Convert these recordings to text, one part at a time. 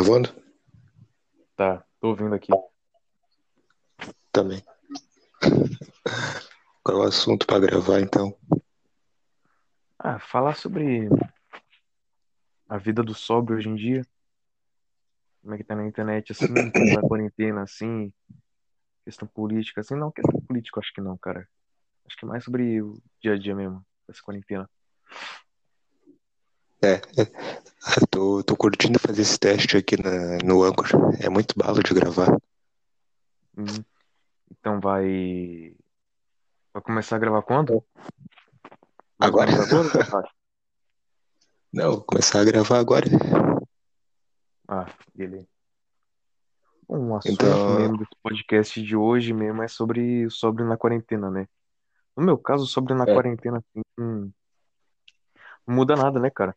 gravando? Tá, tô ouvindo aqui. Também. Qual é o assunto pra gravar então? Ah, falar sobre a vida do sóbrio hoje em dia. Como é que tá na internet, assim, na quarentena, assim, questão política, assim, não, questão política acho que não, cara. Acho que mais sobre o dia a dia mesmo, essa quarentena. É, tô, tô curtindo fazer esse teste aqui na, no Anchor. É muito bala de gravar. Hum. Então vai. Vai começar a gravar quando? Ou Agora? agora, Rafa? Não, vou começar a gravar agora. Ah, beleza. Bom, um assunto Então, mesmo desse podcast de hoje mesmo é sobre o sobre na quarentena, né? No meu caso, sobre na é, quarentena, assim, hum, não muda nada, né, cara?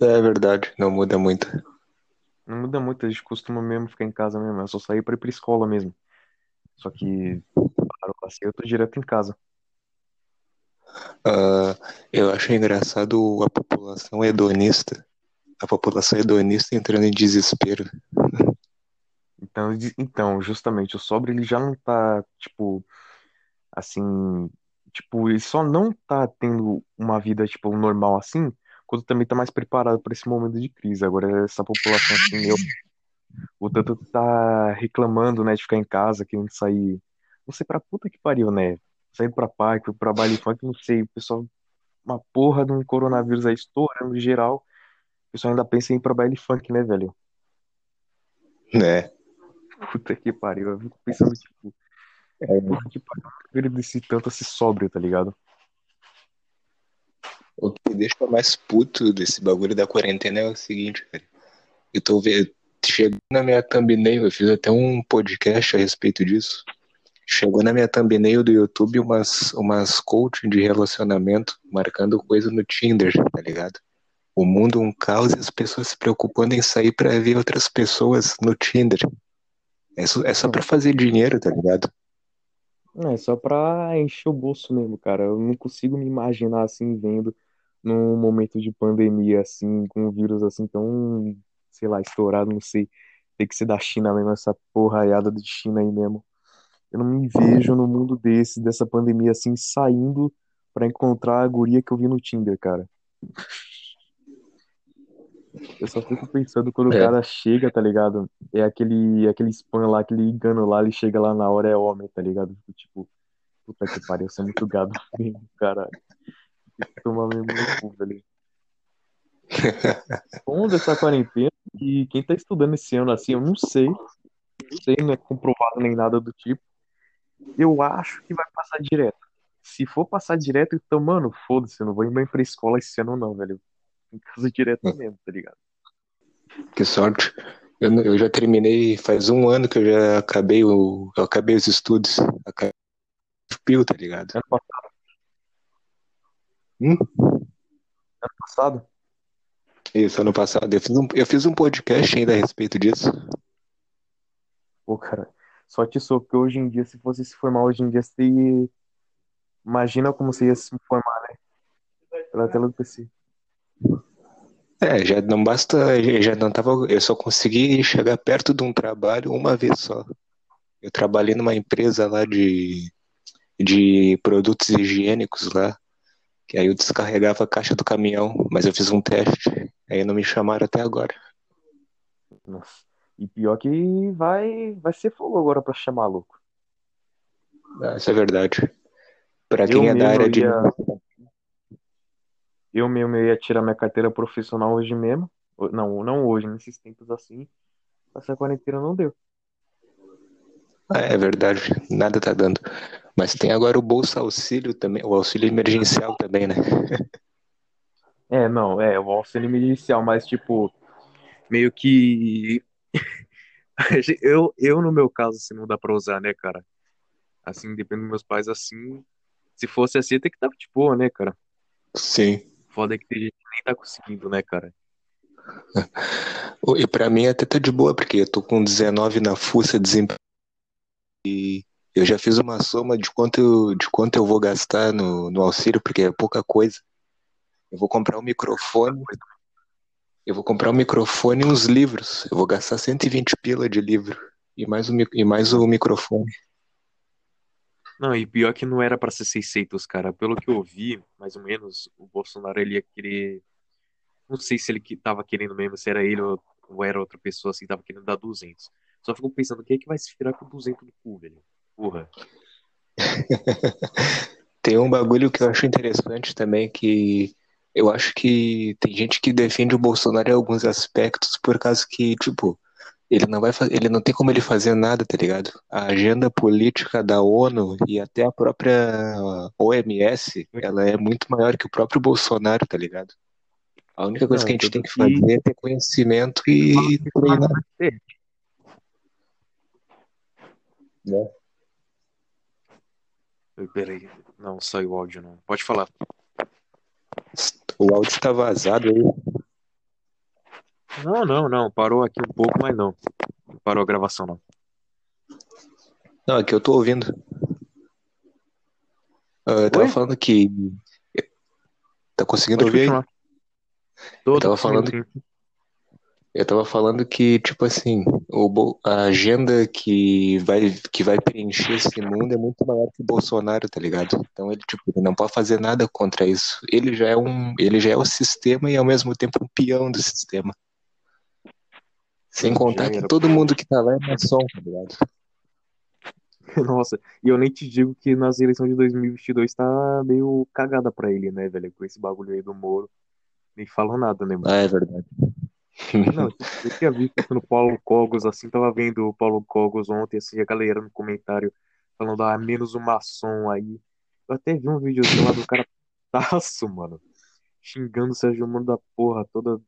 É verdade, não muda muito. Não muda muito, a gente costuma mesmo ficar em casa mesmo, é só sair pra ir pra escola mesmo. Só que parou assim, eu tô direto em casa. Ah, eu acho engraçado a população hedonista. A população hedonista entrando em desespero. Então, então, justamente, o sobre ele já não tá, tipo, assim, tipo, ele só não tá tendo uma vida, tipo, normal assim, quando também tá mais preparado para esse momento de crise. Agora, essa população, assim, meu, o tanto tá reclamando, né, de ficar em casa, querendo sair, não sei pra puta que pariu, né? Sair pra parque, pra baile funk, não sei, o pessoal, uma porra de um coronavírus aí estourando geral, o pessoal ainda pensa em ir pra baile funk, né, velho? Né? Puta que pariu, eu fico pensando, tipo, porra que pariu, eu agradeci tanto a ser sóbrio, tá ligado? O que me deixa mais puto desse bagulho da quarentena é o seguinte, cara. Eu tô vendo. Chegou na minha thumbnail, eu fiz até um podcast a respeito disso. Chegou na minha thumbnail do YouTube umas, umas coaching de relacionamento marcando coisa no Tinder, tá ligado? O mundo um caos e as pessoas se preocupando em sair pra ver outras pessoas no Tinder. É só, é só pra fazer dinheiro, tá ligado? Não, é só pra encher o bolso mesmo, cara. Eu não consigo me imaginar assim, vendo num momento de pandemia, assim, com um vírus assim tão, sei lá, estourado, não sei. Tem que ser da China mesmo, essa porraiada de China aí mesmo. Eu não me vejo no mundo desse, dessa pandemia assim, saindo pra encontrar a guria que eu vi no Tinder, cara. Eu só fico pensando quando o É. cara chega, tá ligado? É aquele, aquele spam lá, aquele engano lá, ele chega lá na hora, é homem, tá ligado? Tipo, puta que pariu, você é muito gado mesmo, caralho. Tomar mesmo no cu, velho. Bom dessa quarentena e quem tá estudando esse ano assim, eu não sei, não sei, não é comprovado nem nada do tipo. Eu acho que vai passar direto. Se for passar direto, então, mano, foda-se, eu não vou ir mais pra escola esse ano não, velho. Em casa direto mesmo, tá ligado? Que sorte. Eu, eu já terminei, faz um ano que eu já acabei, o, eu acabei os estudos. Acabei o pio, tá ligado? Ano passado, Hum? ano passado, Isso, ano passado. Eu fiz, um, eu fiz um podcast ainda a respeito disso. pô, cara, só te sou, porque hoje em dia, se fosse se formar hoje em dia, você imagina como você ia se formar, né? Pela tela do PC. É, já não basta, já não tava, eu só consegui chegar perto de um trabalho uma vez só. Eu trabalhei numa empresa lá de, de produtos higiênicos lá, que aí eu descarregava a caixa do caminhão, mas eu fiz um teste, aí não me chamaram até agora. Nossa. E pior que vai, vai ser fogo agora pra chamar, louco. Ah, Isso é verdade. Pra Eu quem é da área de ia, eu mesmo ia tirar minha carteira profissional hoje mesmo. Não, não hoje, nesses tempos assim. Essa quarentena não deu. Ah, é verdade, nada tá dando. Mas tem agora o Bolsa Auxílio também, o auxílio emergencial também, né? É, não, é, o auxílio emergencial, mas tipo, meio que eu, eu no meu caso, assim, não dá pra usar, né, cara? Assim, dependendo dos meus pais, assim, se fosse assim, tem que estar de boa, né, cara? Sim. Foda é que tem gente que nem tá conseguindo, né, cara? E pra mim até tá de boa, porque eu tô com 19 na fuça, desemprego, e eu já fiz uma soma de quanto eu, de quanto eu vou gastar no, no auxílio, porque é pouca coisa. Eu vou comprar um microfone, Eu vou comprar um microfone e uns livros. Eu vou gastar 120 pila de livro. E mais o, mi- e mais o microfone. Não, e pior que não era pra ser 600, cara. Pelo que eu vi, mais ou menos, o Bolsonaro ele ia querer. Não sei se ele que tava querendo mesmo, se era ele ou, ou era outra pessoa assim, tava querendo dar 200. Só fico pensando, quem é que vai se virar com 200 no cu, velho? Tem um bagulho que eu acho interessante também, que eu acho que tem gente que defende o Bolsonaro em alguns aspectos por causa que, tipo, ele não vai ele não tem como ele fazer nada, tá ligado? A agenda política da ONU e até a própria OMS, ela é muito maior que o próprio Bolsonaro, tá ligado? A única coisa Não, que a gente tem que que- fazer é ter conhecimento e treinar? Peraí, não, saiu o áudio não. Pode falar. O áudio está vazado aí. Não, não, não. Parou aqui um pouco, mas não. Não parou a gravação, não. Não, aqui eu tô ouvindo. Ah, Eu tava Oi? falando que. Tá conseguindo Pode ouvir aí? continuar. Tô, Eu tava falando. Eu tava falando que, tipo assim, o, a agenda que vai, que vai preencher esse mundo é muito maior que o Bolsonaro, tá ligado? Então ele, tipo, ele não pode fazer nada contra isso. Ele já é um, ele já é o sistema e ao mesmo tempo um peão do sistema. Sem contar que todo mundo que tá lá é maçom, tá ligado? Nossa, e eu nem te digo que nas eleições de 2022 tá meio cagada pra ele, né, velho? Com esse bagulho aí do Moro. Nem falam nada, né, mano? Ah, é verdade. Não, eu tinha visto isso no Paulo Cogos, assim, tava vendo o Paulo Cogos ontem, assim, a galera no comentário falando, ah, menos o maçom aí. Eu até vi um videozinho lá do cara taço, mano, xingando o Sérgio Moro da porra toda,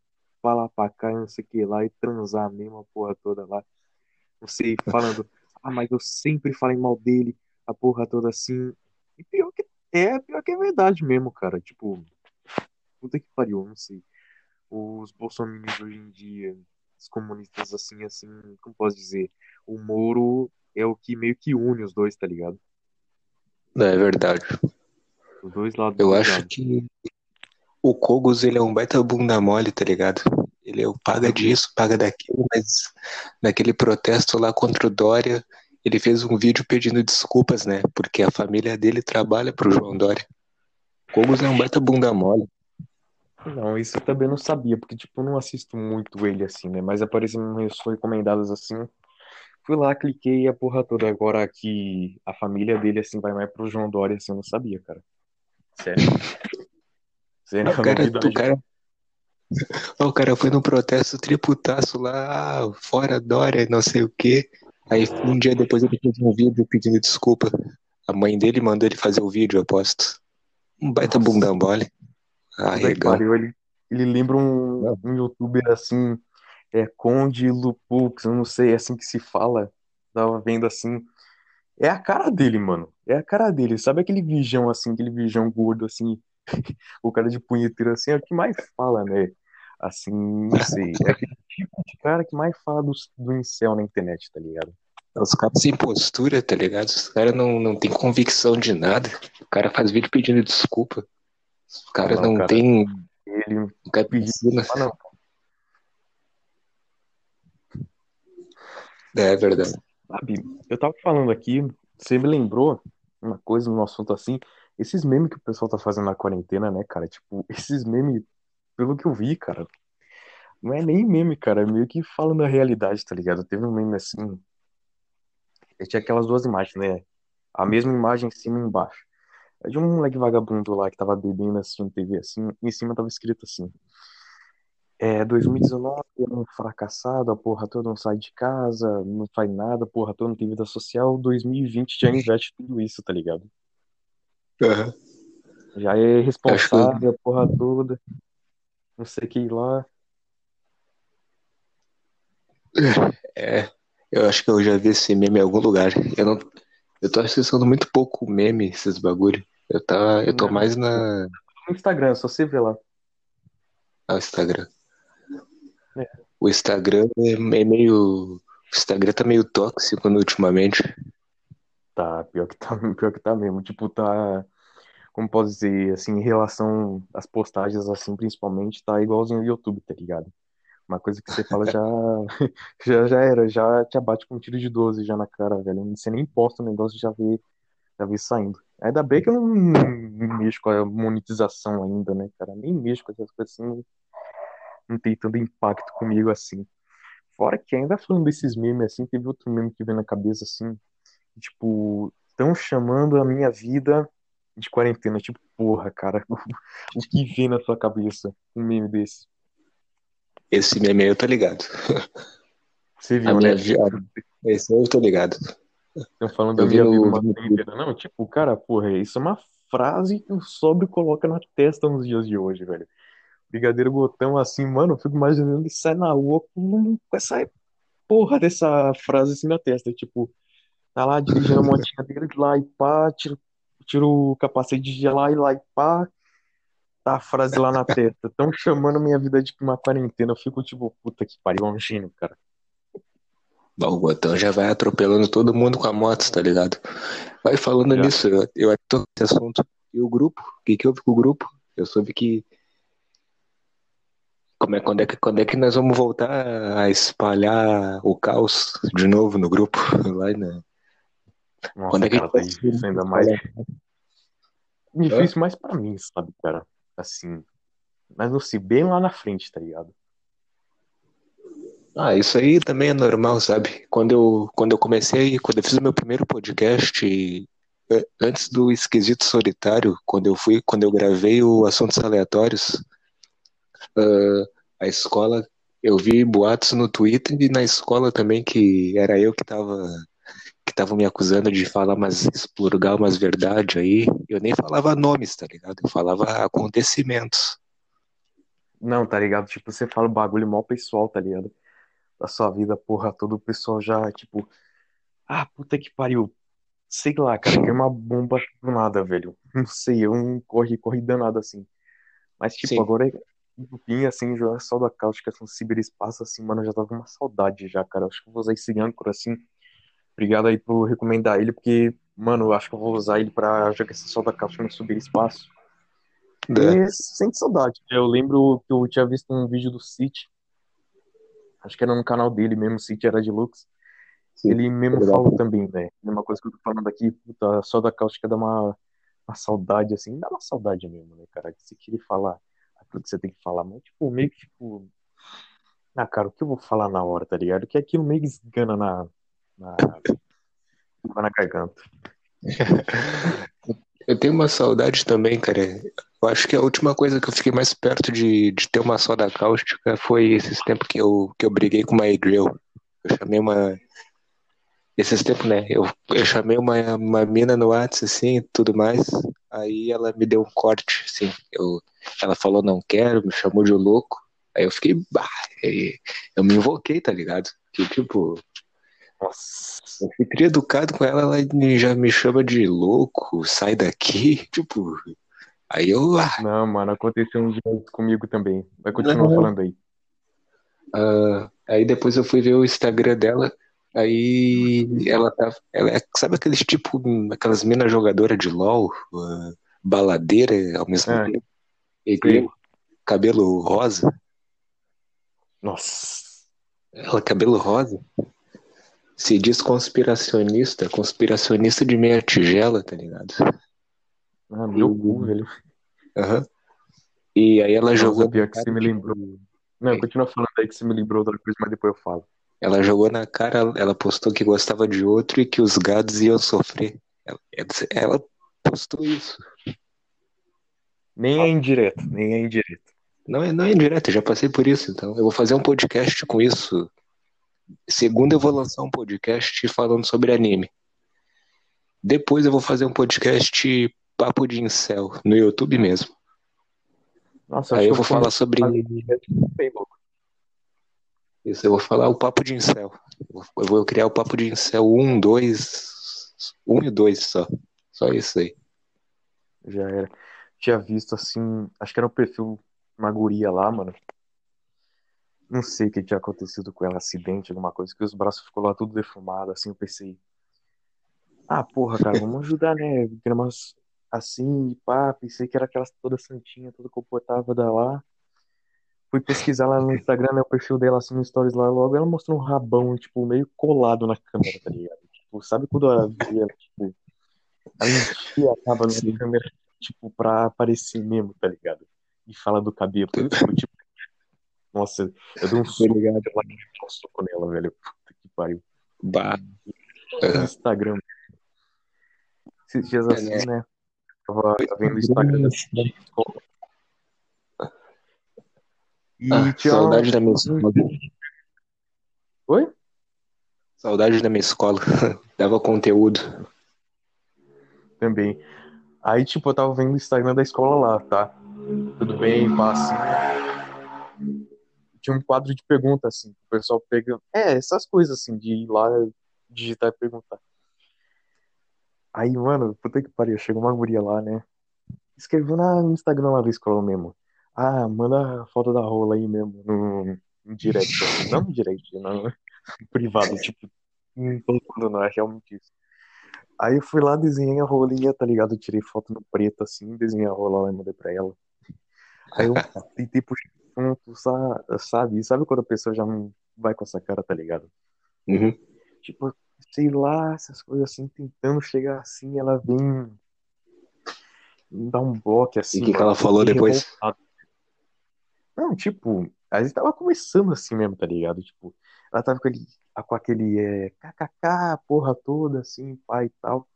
falar pra cá, e não sei o que lá, e transar mesmo a porra toda lá. Não sei, falando, ah, mas eu sempre falei mal dele, a porra toda assim. E pior que é, pior que é verdade mesmo, cara. Tipo, puta que pariu, não sei os bolsominions hoje em dia, os comunistas assim, assim, como posso dizer? O Moro é o que meio que une os dois, tá ligado? É verdade. Os dois lados Eu acho lado. que o Kogos, ele é um baita bunda mole, tá ligado? Ele é o paga disso, paga daquilo, mas naquele protesto lá contra o Dória, ele fez um vídeo pedindo desculpas, né? Porque a família dele trabalha pro João Dória. Kogos é um baita bunda mole. Não, isso eu também não sabia, porque, tipo, eu não assisto muito ele assim, né? Mas aparecem meus recomendados assim. Fui lá, cliquei e a porra toda. Agora que a família dele, assim, vai mais pro João Dória, assim, eu não sabia, cara. Sério. Sério, O é cara, novidade. o cara, o cara foi num protesto triputaço lá, fora Dória, não sei o quê. Aí um dia depois ele fez um vídeo pedindo desculpa. A mãe dele mandou ele fazer o vídeo, eu aposto. Um baita Nossa. bunda mole. Arregão. pariu, ele, ele lembra um, um youtuber assim, é Conde Lupux, eu não sei, é assim que se fala. Tava vendo assim. É a cara dele, mano. É a cara dele. Sabe aquele vigião assim, aquele vigião gordo assim, o cara de punheteiro assim, é o que mais fala, né? Assim, não sei. É aquele tipo de cara que mais fala do, do incel na internet, tá ligado? Os caras sem postura, tá ligado? Os caras não, não tem convicção de nada. O cara faz vídeo pedindo desculpa. Os caras Não, não, cara. tem. Ele O cara pediu ensina. Ah, não. É verdade. Sabe, eu tava falando aqui, você me lembrou uma coisa no assunto assim, esses memes que o pessoal tá fazendo na quarentena, né, cara? Tipo, esses memes, pelo que eu vi, cara, não é nem meme, cara, é meio que falando a realidade, tá ligado? Teve um meme assim, eu tinha aquelas duas imagens, né? A mesma imagem em cima e embaixo. É de um moleque vagabundo lá que tava bebendo assistindo TV assim, em cima tava escrito assim. É, 2019 é um fracassado, a porra toda não sai de casa, não faz nada, a porra toda não tem vida social. 2020 já investe tudo isso, tá ligado? Aham. Já é responsável, a porra toda, não sei o que lá. É, eu acho que eu já vi esse meme em algum lugar. Eu não, eu tô acessando muito pouco meme, esses bagulho. Eu tá, eu tô Não. mais na No Instagram, só você vê lá. no Instagram. É. O Instagram é, é meio, o Instagram tá meio tóxico né, ultimamente. Tá, pior que tá, pior que tá mesmo. Tipo, tá, como posso dizer, assim, em relação às postagens, assim, principalmente, tá igualzinho o YouTube, tá ligado? Uma coisa que você fala já, já, já era, já te abate com um tiro de 12 já na cara, velho. Você nem posta o negócio já vê, já vê saindo. Ainda bem que eu não, mexo com a monetização ainda, né, cara? Nem mexo com essas coisas assim, não, não tem tanto impacto comigo assim. Fora que ainda falando desses memes assim, teve outro meme que veio na cabeça assim, tipo, estão chamando a minha vida de quarentena. Tipo, porra, cara, o que vem na sua cabeça um meme desse? Esse meme aí eu tô ligado. Você A viu, minha né? vida. Esse aí eu tô ligado. Estão falando da Eu minha vida no. uma quarentena. Não, tipo, cara, porra, isso é uma frase que o Sobre coloca na testa nos dias de hoje, velho. Brigadeiro botão assim, mano, eu fico imaginando ele sai na rua com, com essa porra dessa frase assim na testa. Tipo, tá lá dirigindo a motinha dele, lá e pá, tira, tira o capacete de lá e lá e pá, tá a frase lá na testa. Estão chamando minha vida de uma quarentena. Eu fico tipo, puta que pariu, é um gênio, cara. O botão já vai atropelando todo mundo com a moto, tá ligado? Vai falando Já. nisso, eu, eu tô nesse assunto. E o grupo? O que que houve com o grupo? Eu soube que. Como é, quando, é que, quando é que nós vamos voltar a espalhar o caos de novo no grupo? Lá, né? Quando Nossa, é que cara, tá difícil ainda mais. Difícil mais pra mim, sabe, cara? Assim. Mas não sei, bem lá na frente, tá ligado? Ah, isso aí também é normal, sabe? Quando eu, quando eu comecei, quando eu fiz o meu primeiro podcast, eh, antes do Esquisito Solitário, quando eu fui, quando eu gravei o Assuntos Aleatórios, ah, a escola, eu vi boatos no Twitter e na escola também que era eu que tava, que tava me acusando de falar umas, expurgar umas verdades aí. Eu nem falava nomes, tá ligado? Eu falava acontecimentos. Não, tá ligado? Tipo, você fala o bagulho mal pessoal, tá ligado? Da sua vida, porra, todo o pessoal já, tipo, ah, puta que pariu. Sei lá, cara, que é uma bomba do nada, velho. Não sei, é um corre, corre danado assim. Mas, tipo, Sim. agora, um grupinho assim, jogar só da cáustica, assim, ciberespaço, assim, mano, eu já tava com uma saudade já, cara. Acho que eu vou usar esse âncora, assim. Obrigado aí por recomendar ele, porque, mano, eu acho que eu vou usar ele pra jogar esse sol da cáustica no ciberespaço. É. E sente saudade. Eu lembro que eu tinha visto um vídeo do City, acho que era no canal dele mesmo, City era de Lux. Sim, Ele mesmo legal. falou também, velho. Mesma coisa que eu tô falando aqui, puta, só da cáustica dá uma, uma saudade, assim, dá uma saudade mesmo, né, cara? Que você queria falar aquilo que você tem que falar, mas, tipo, meio que, tipo, ah, cara, o que eu vou falar na hora, tá ligado? Que aquilo meio que esgana na, na, na garganta. Eu tenho uma saudade também, cara. Eu acho que a última coisa que eu fiquei mais perto de, de ter uma soda cáustica foi esses tempos que eu, que eu briguei com uma Agril. Eu chamei uma. Esses tempos, né? Eu, eu chamei uma, uma mina no WhatsApp, assim, e tudo mais. Aí ela me deu um corte, assim. Eu, ela falou, não quero, me chamou de louco. Aí eu fiquei, bah, eu me invoquei, tá ligado? Que tipo, Nossa. eu fui educado com ela, ela já me chama de louco, sai daqui, tipo. Aí eu, ah, Não, mano, aconteceu um dia isso comigo também. Vai continuar Não. falando aí. ah, aí depois eu fui ver o Instagram dela, aí ela tá, ela é, sabe aqueles tipo, aquelas minas jogadoras de LOL, ah, baladeira ao mesmo Ah, tempo, e sei. cabelo rosa, Nossa. ela cabelo rosa, se diz conspiracionista, conspiracionista de meia tigela, tá ligado? Ah, meu cu, velho. Aham. E aí ela jogou pior que você me lembrou. Não, continua falando aí que você me lembrou outra coisa, mas depois eu falo. Ela jogou na cara, ela postou que gostava de outro e que os gados iam sofrer. Ela, ela postou isso. Nem é indireto, nem é indireto. Não é, não é indireto, eu já passei por isso, então. Eu vou fazer um podcast com isso. Segunda eu vou lançar um podcast falando sobre anime. Depois eu vou fazer um podcast Papo de Incel, no YouTube mesmo. Nossa, Aí eu vou falar sobre isso, eu vou falar o Papo de Incel. Eu vou criar o Papo de Incel 1, 2, 1 e 2 só. Só isso aí. Já era. Tinha visto assim, acho que era um perfil de uma guria lá, mano. Não sei o que tinha acontecido com ela, acidente, alguma coisa, que os braços ficou lá tudo defumado, assim, eu pensei, ah, porra, cara, vamos ajudar, né? 'Gramas assim, pá, pensei que era aquela toda santinha, toda comportável da lá. fui pesquisar lá no Instagram, né, o perfil dela, assim, no stories lá, logo ela mostrou um rabão, tipo, meio colado na câmera, tá ligado? Tipo, sabe quando ela via, tipo, ela enchia a na câmera, tipo, pra aparecer mesmo, tá ligado? E fala do cabelo. Eu, tipo, nossa, eu dei um soco, ligado. Eu um soco nela, velho. Puta que pariu. Bah. Instagram. Esses dias é, assim, né? Tava vendo o Instagram da escola. E ah, tinha saudade da minha escola. Oi? Saudade da minha escola. Dava conteúdo. Também. Aí, tipo, eu tava vendo o Instagram da escola lá, tá? Tudo bem, passa. Tinha um quadro de perguntas, assim, o pessoal pega. É, essas coisas, assim, de ir lá, digitar e perguntar. Aí, mano, puta que pariu, chegou uma guria lá, né? Escreveu no Instagram lá da escola mesmo. Ah, manda a foto da rola aí mesmo, no, no direct. Não no direct, não, no privado, tipo, não tô falando, não, é realmente isso. Aí eu fui lá, desenhei a rolinha, tá ligado? Eu tirei foto no preto, assim, desenhei a rola lá e mandei pra ela. Aí eu tentei puxar ponto, sabe? Sabe quando a pessoa já não vai com essa cara, tá ligado? Uhum. Tipo, sei lá, essas coisas assim, tentando chegar assim, ela vem dar um bloco assim. E o que, que ela falou depois? Revoltado. Não, tipo, a gente tava começando assim mesmo, tá ligado? Tipo, ela tava com, ele, com aquele é, kkk, porra toda, assim, pai e tal.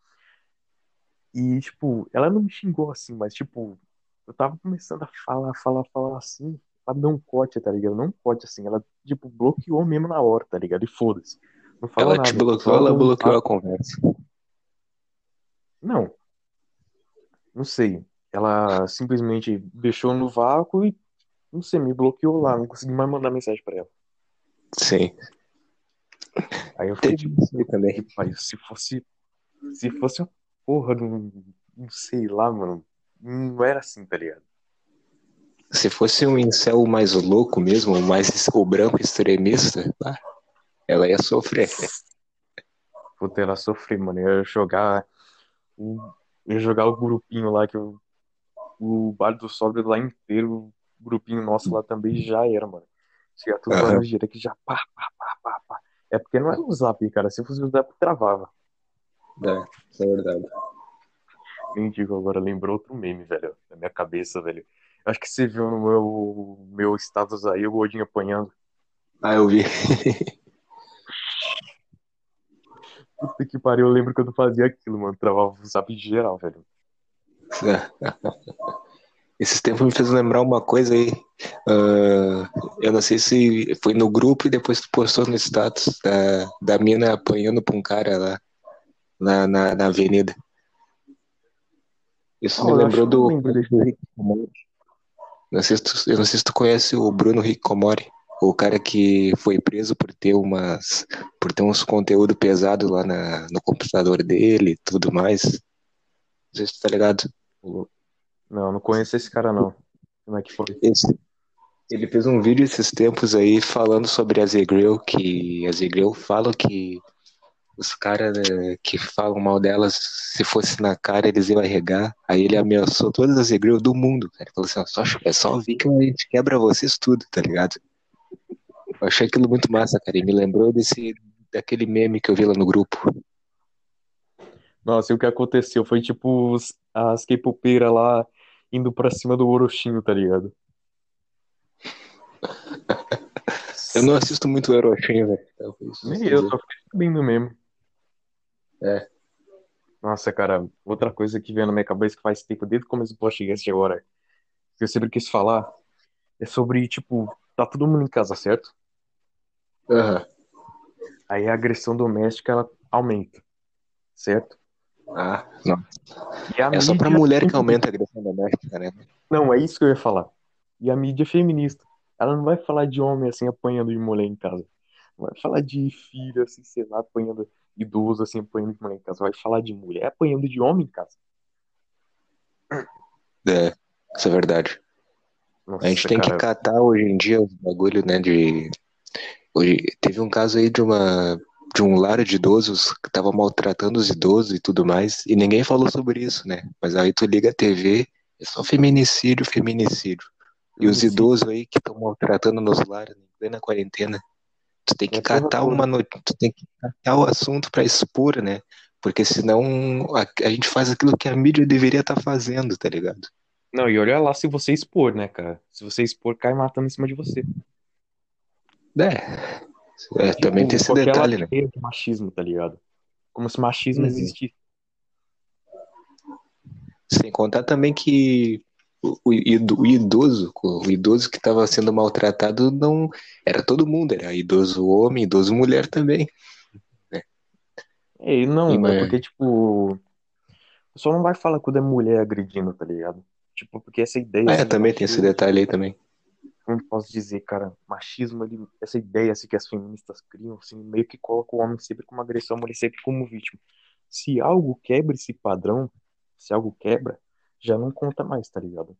E, tipo, ela não me xingou assim, mas, tipo, eu tava começando a falar, falar, falar assim, ela deu um corte, tá ligado? Não pode assim, ela, tipo, bloqueou mesmo na hora, tá ligado? E foda-se. Não fala ela nada. te bloqueou, ela bloqueou a conversa. Não. Não sei. Ela simplesmente deixou no vácuo e não sei, me bloqueou lá, não consegui mais mandar mensagem pra ela. Sim. Aí eu fiquei tipo, também. Pai, se fosse. Se fosse uma porra um. Não sei lá, mano. Não era assim, tá ligado? Se fosse um incel mais louco mesmo, mais o branco extremista, ela ia sofrer. Puta, ela sofrer, mano. Eu ia jogar. Eu ia jogar o grupinho lá que eu, o bar do Sobre lá inteiro grupinho nosso lá também já era, mano. Chega tudo lá no direct já pá, pá, pá, pá, pá. É porque não é o zap, cara. Se fosse o zap, travava. É, isso é verdade. Nem digo agora, lembrou outro meme, velho, na minha cabeça, velho. Acho que você viu no meu, meu status aí, o Gordinho apanhando. Ah, eu vi. Puta que pariu, eu lembro quando fazia aquilo, mano. Travava o zap de geral, velho. Esses tempos me fez lembrar uma coisa aí. Uh, eu não sei se foi no grupo e depois tu postou no status da, da mina apanhando pra um cara lá na, na, na avenida. Isso oh, me lembrou do. Não sei, se tu, eu não sei se tu conhece o Bruno Ricomori, o cara que foi preso por ter umas. por ter uns conteúdo pesado lá na, no computador dele e tudo mais. Não sei se tá ligado. Não, não conheço esse cara não. Como é que foi? Esse, ele fez um vídeo esses tempos aí falando sobre a Zegril, que a Zegril fala que os caras né, que falam mal delas, se fosse na cara, eles iam arregar. Aí ele ameaçou todas as Zegril do mundo, cara. Falou assim, ó, só, é só vir que a gente quebra vocês tudo, tá ligado? Eu achei aquilo muito massa, cara. E me lembrou desse, daquele meme que eu vi lá no grupo. Nossa, e o que aconteceu foi tipo as K-popeiras lá indo pra cima do Orochinho, tá ligado? Eu não assisto muito o Orochinho, velho. Nem eu, só fiquei sabendo mesmo. É. Nossa, cara, outra coisa que veio na minha cabeça que faz tempo, desde o começo do podcast agora, que eu sempre quis falar, é sobre, tipo, tá todo mundo em casa, certo? Uhum. Aí a agressão doméstica, ela aumenta, certo? Ah, não. É só pra mulher que aumenta a agressão doméstica, né? Não, é isso que eu ia falar. E a mídia feminista. Ela não vai falar de homem assim apanhando de mulher em casa. Não vai falar de filho, assim, sei lá, apanhando idoso, assim, apanhando de mulher em casa. Vai falar de mulher apanhando de homem em casa. É, isso é verdade. Nossa, a gente tem cara... que catar hoje em dia o bagulho, né, de... Hoje, teve um caso aí de uma de um lar de idosos que estava maltratando os idosos e tudo mais, e ninguém falou sobre isso, né? Mas aí tu liga a TV, é só feminicídio, feminicídio. E os idosos aí que estão maltratando nos lares, em plena quarentena. Tu tem que É catar uma notícia, tu tem que catar o assunto pra expor, né? Porque senão a, a gente faz aquilo que a mídia deveria estar fazendo, tá ligado? Não, e olha lá se você expor, né, cara? Se você expor, cai matando em cima de você. É, é, também Tipo, tem esse detalhe, né? de machismo, tá ligado? Como se machismo Uhum. existisse. Sem contar também que o, o ido- o idoso, o idoso que estava sendo maltratado não era todo mundo, era idoso homem, idoso mulher também. É, e não, é mas- porque, tipo, o pessoal não vai falar quando é mulher agredindo, tá ligado? Tipo, porque essa ideia. Ah, é, também tem esse detalhe aí também. Como posso dizer, cara, machismo, ele, essa ideia assim, que as feministas criam, assim, meio que coloca o homem sempre como agressor, a mulher sempre como vítima. Se algo quebra esse padrão, se algo quebra, já não conta mais, tá ligado?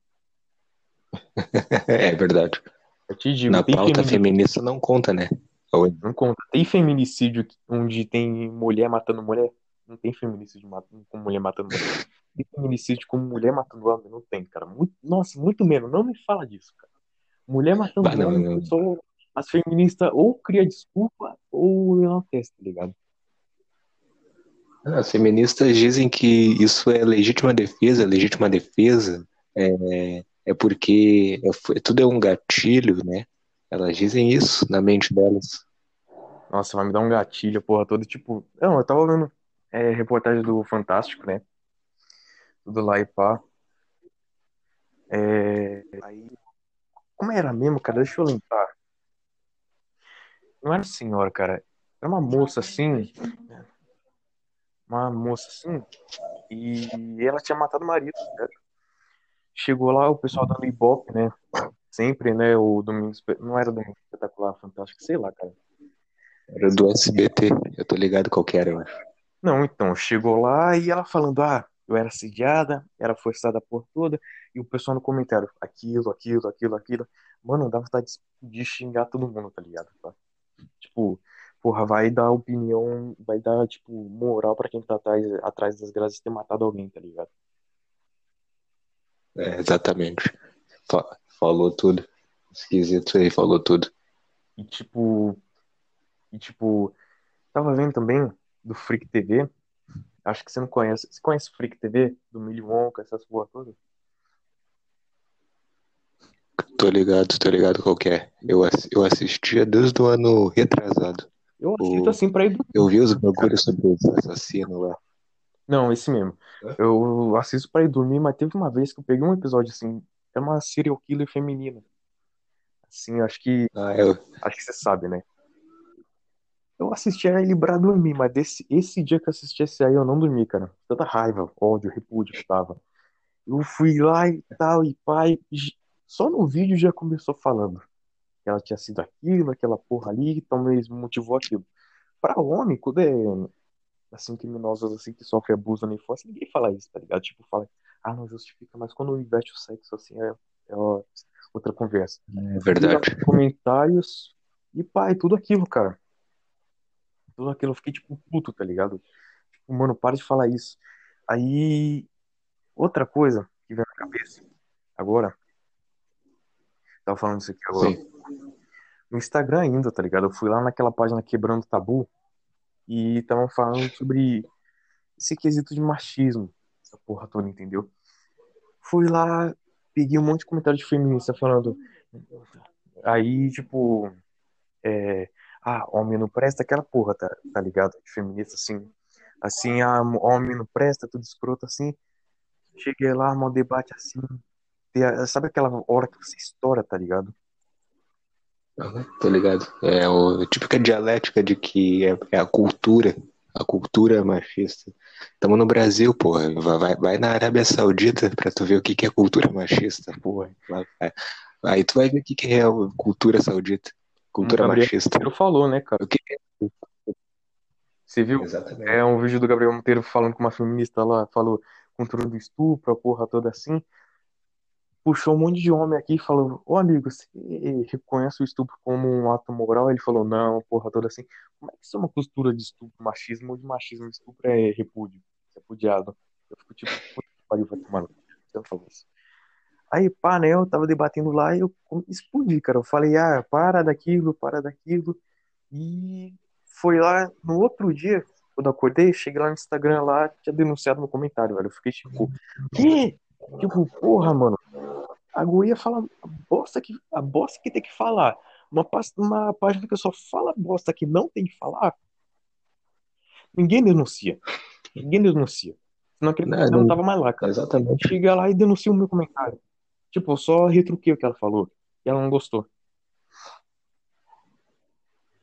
É verdade. Eu te digo, Na pauta feminicídio, feminista não conta, né? Não conta. Tem feminicídio onde tem mulher matando mulher? Não tem feminicídio com mulher matando mulher. Tem feminicídio com mulher matando homem? Não tem, cara. Muito- nossa, muito menos. Não me fala disso, cara. Mulher matando Bah, não, homem, não. pessoa- as feministas ou cria desculpa ou enaltece, tá ligado? As feministas dizem que isso é legítima defesa, legítima defesa é, é porque é- foi- tudo é um gatilho, né? Elas dizem isso na mente delas. Nossa, vai me dar um gatilho, porra, todo tipo. Não, eu tava vendo é, reportagem do Fantástico, né? Tudo lá e pá. É, Aí. Como era mesmo, cara? Deixa eu lembrar. Não era senhora, cara. Era uma moça assim. Uma moça assim. E ela tinha matado o marido, cara. Chegou lá, o pessoal dando ibope, né? Sempre, né? O Domingo. Não era Domingo Espetacular, Fantástico, sei lá, cara. Era do SBT, eu tô ligado qual que era, eu acho. Não, então, chegou lá e ela falando, ah, eu era assediada, era forçada por toda, e o pessoal no comentário, aquilo, aquilo, aquilo, aquilo. Mano, dá vontade de- xingar todo mundo, tá ligado? Tá? Tipo, porra, vai dar opinião, vai dar, tipo, moral pra quem tá atrás, atrás das grades de ter matado alguém, tá ligado? É, exatamente. Fa- Falou tudo. Esquisito aí, falou tudo. E tipo, e tipo, tava vendo também do Freak TV, acho que você não conhece, você conhece o Freak TV? Do Milho Wonka, essas porra todas? Tô ligado, tô ligado qual que é. Eu, eu assistia desde o ano retrasado. Eu assisto O- assim pra ir Eu vi os bagulhos sobre os assassinos lá. Não, esse mesmo. Eu assisto pra ir dormir, mas teve uma vez que eu peguei um episódio assim, é uma serial killer feminina. Assim, acho que Ah, eu, acho que você sabe, né? Eu assisti a ele pra dormir, mas desse, esse dia que eu assisti esse aí eu não dormi, cara. Tanta raiva, ódio, repúdio que tava. Eu fui lá e tal, e pai, só no vídeo já começou falando que ela tinha sido aquilo, aquela porra ali, então mesmo motivou aquilo. Pra homem, quando é assim, criminosos assim que sofrem abuso na infância, ninguém fala isso, tá ligado? Tipo, fala, ah, não justifica, mas quando investe o sexo assim é, é outra conversa. é verdade. Comentários e pai, tudo aquilo, cara. Tudo aquilo, eu fiquei tipo puto, tá ligado? Tipo, mano, para de falar isso. Aí, outra coisa que veio na cabeça agora, tava falando isso aqui agora. Sim. No Instagram ainda, tá ligado? Eu fui lá naquela página Quebrando Tabu e estavam falando sobre esse quesito de machismo, essa porra toda, entendeu? Fui lá, peguei um monte de comentário de feminista falando. Aí, tipo, é, ah, homem não presta, aquela porra, tá, tá ligado? De feminista, assim, assim, ah, homem não presta, tudo escroto, assim. Cheguei lá, um debate assim. Tem a- Sabe aquela hora que você estoura, tá ligado? Aham, Tô ligado. É o típica dialética de que é, é a cultura, a cultura machista. Tamo no Brasil, porra. Vai, vai- na Arábia Saudita pra tu ver o que que é cultura machista, porra. Aí tu vai ver o que que é a cultura saudita, cultura Gabriel machista. Monteiro falou, né, cara? O que que? Você viu? Exatamente. É um vídeo do Gabriel Monteiro falando com uma feminista lá, falou controle do estupro, a porra toda assim. Puxou um monte de homem aqui e falou: Ô amigo, você reconhece o estupro como um ato moral? Ele falou: Não, a porra toda assim. Como é que isso é uma costura de estupro, machismo ou de machismo? Estupro é repúdio, é repudiado. Eu fico tipo, pariu, vai tomar. Você não falou isso. Aí, pá, né, eu tava debatendo lá e eu explodi, cara. Eu falei, ah, para daquilo, para daquilo. E foi lá no outro dia, quando eu acordei, cheguei lá no Instagram lá, tinha denunciado no comentário, velho. Eu fiquei tipo, que? Tipo, porra, mano. A guria fala a bosta que, a bosta que tem que falar. Uma, uma página que só fala bosta que não tem que falar. Ninguém denuncia. Ninguém denuncia. Senão aquele não, não, não tava mais lá, cara. Exatamente. Chega lá e denuncia o meu comentário. Tipo, eu só retruquei o que ela falou. E ela não gostou.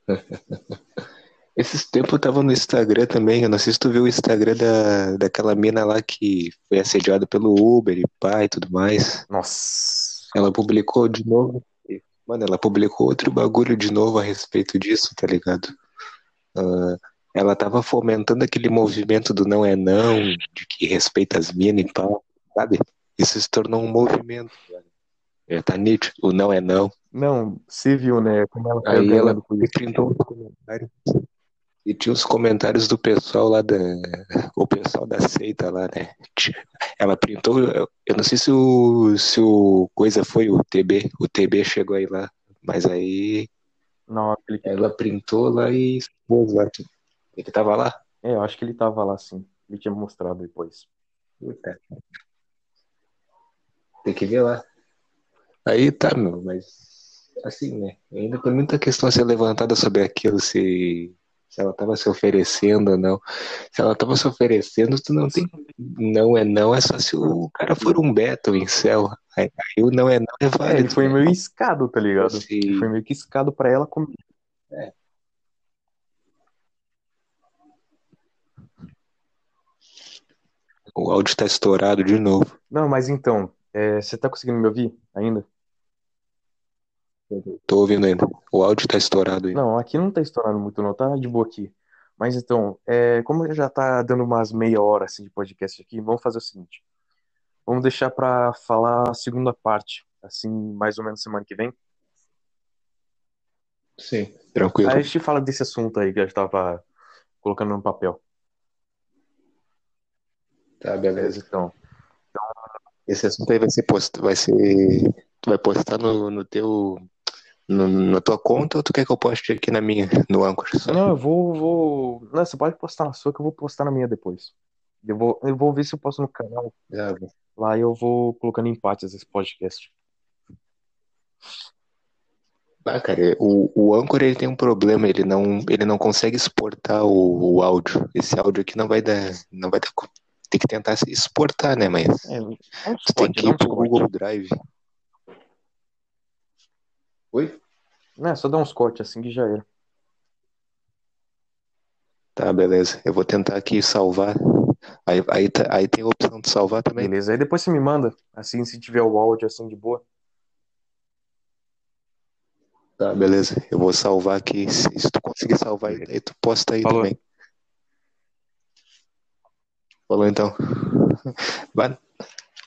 Esses tempos eu tava no Instagram também, eu não sei se tu viu o Instagram da, daquela mina lá que foi assediada pelo Uber e pai e tudo mais. Nossa. Ela publicou de novo. Mano, ela publicou outro bagulho de novo a respeito disso, tá ligado? Uh, ela tava fomentando aquele movimento do não é não, de que respeita as minas e pau, sabe? Isso se tornou um movimento. É, tá nítido, o não é não. Não, se viu, né? Como ela Aí ela printou os comentários. E tinha os comentários do pessoal lá da. O pessoal da seita lá, né? Ela printou. Eu não sei se o, se o coisa foi o TB. O TB chegou aí lá. Mas aí. Não, ela printou lá e expôs lá. Ele tava lá? É, eu acho que ele tava lá sim. Ele tinha mostrado depois. Puta. Tem que ver lá. Aí tá, meu, mas assim, né? Ainda tem muita questão a ser levantada sobre aquilo, se, se ela tava se oferecendo ou não. Se ela tava se oferecendo, tu não tem. Não é não, é só se o cara for um Beto em céu. Aí, aí o não é não é válido. É, ele foi meio escado, tá ligado? Se... Ele foi meio que escado pra ela comigo. É. O áudio tá estourado de novo. Não, mas então, é, você tá conseguindo me ouvir ainda? Tô ouvindo ainda. O áudio tá estourado aí. Não, aqui não tá estourando muito, não. Tá de boa aqui. Mas então, é, como já tá dando umas meia hora assim, de podcast aqui, vamos fazer o seguinte. Vamos deixar pra falar a segunda parte, assim, mais ou menos semana que vem. Sim, tranquilo. Aí a gente fala desse assunto aí que a gente tava colocando no papel. Tá, beleza. Então esse assunto aí vai ser posto, vai ser. Tu vai postar no, no teu no, na tua conta ou tu quer que eu poste aqui na minha, no Anchor? Não, eu vou, vou. Não, você pode postar na sua que eu vou postar na minha depois. Eu vou, eu vou ver se eu posto no canal. É. Lá eu vou colocando empates esse podcast. Ah, cara, o, o Anchor ele tem um problema, ele não, ele não consegue exportar o, o áudio. Esse áudio aqui não vai dar. Não vai dar. Tem que tentar exportar, né? Mas. É, um tem que ir pro Google Drive. Oi? É, só dar uns cortes assim que já era. Tá, beleza. Eu vou tentar aqui salvar. Aí, aí, tá, aí tem a opção de salvar também. Beleza, aí depois você me manda, assim, se tiver o áudio assim de boa. Tá, beleza. Eu vou salvar aqui. Se, se tu conseguir salvar aí, tu posta aí Falou. também. Falou então. Vai.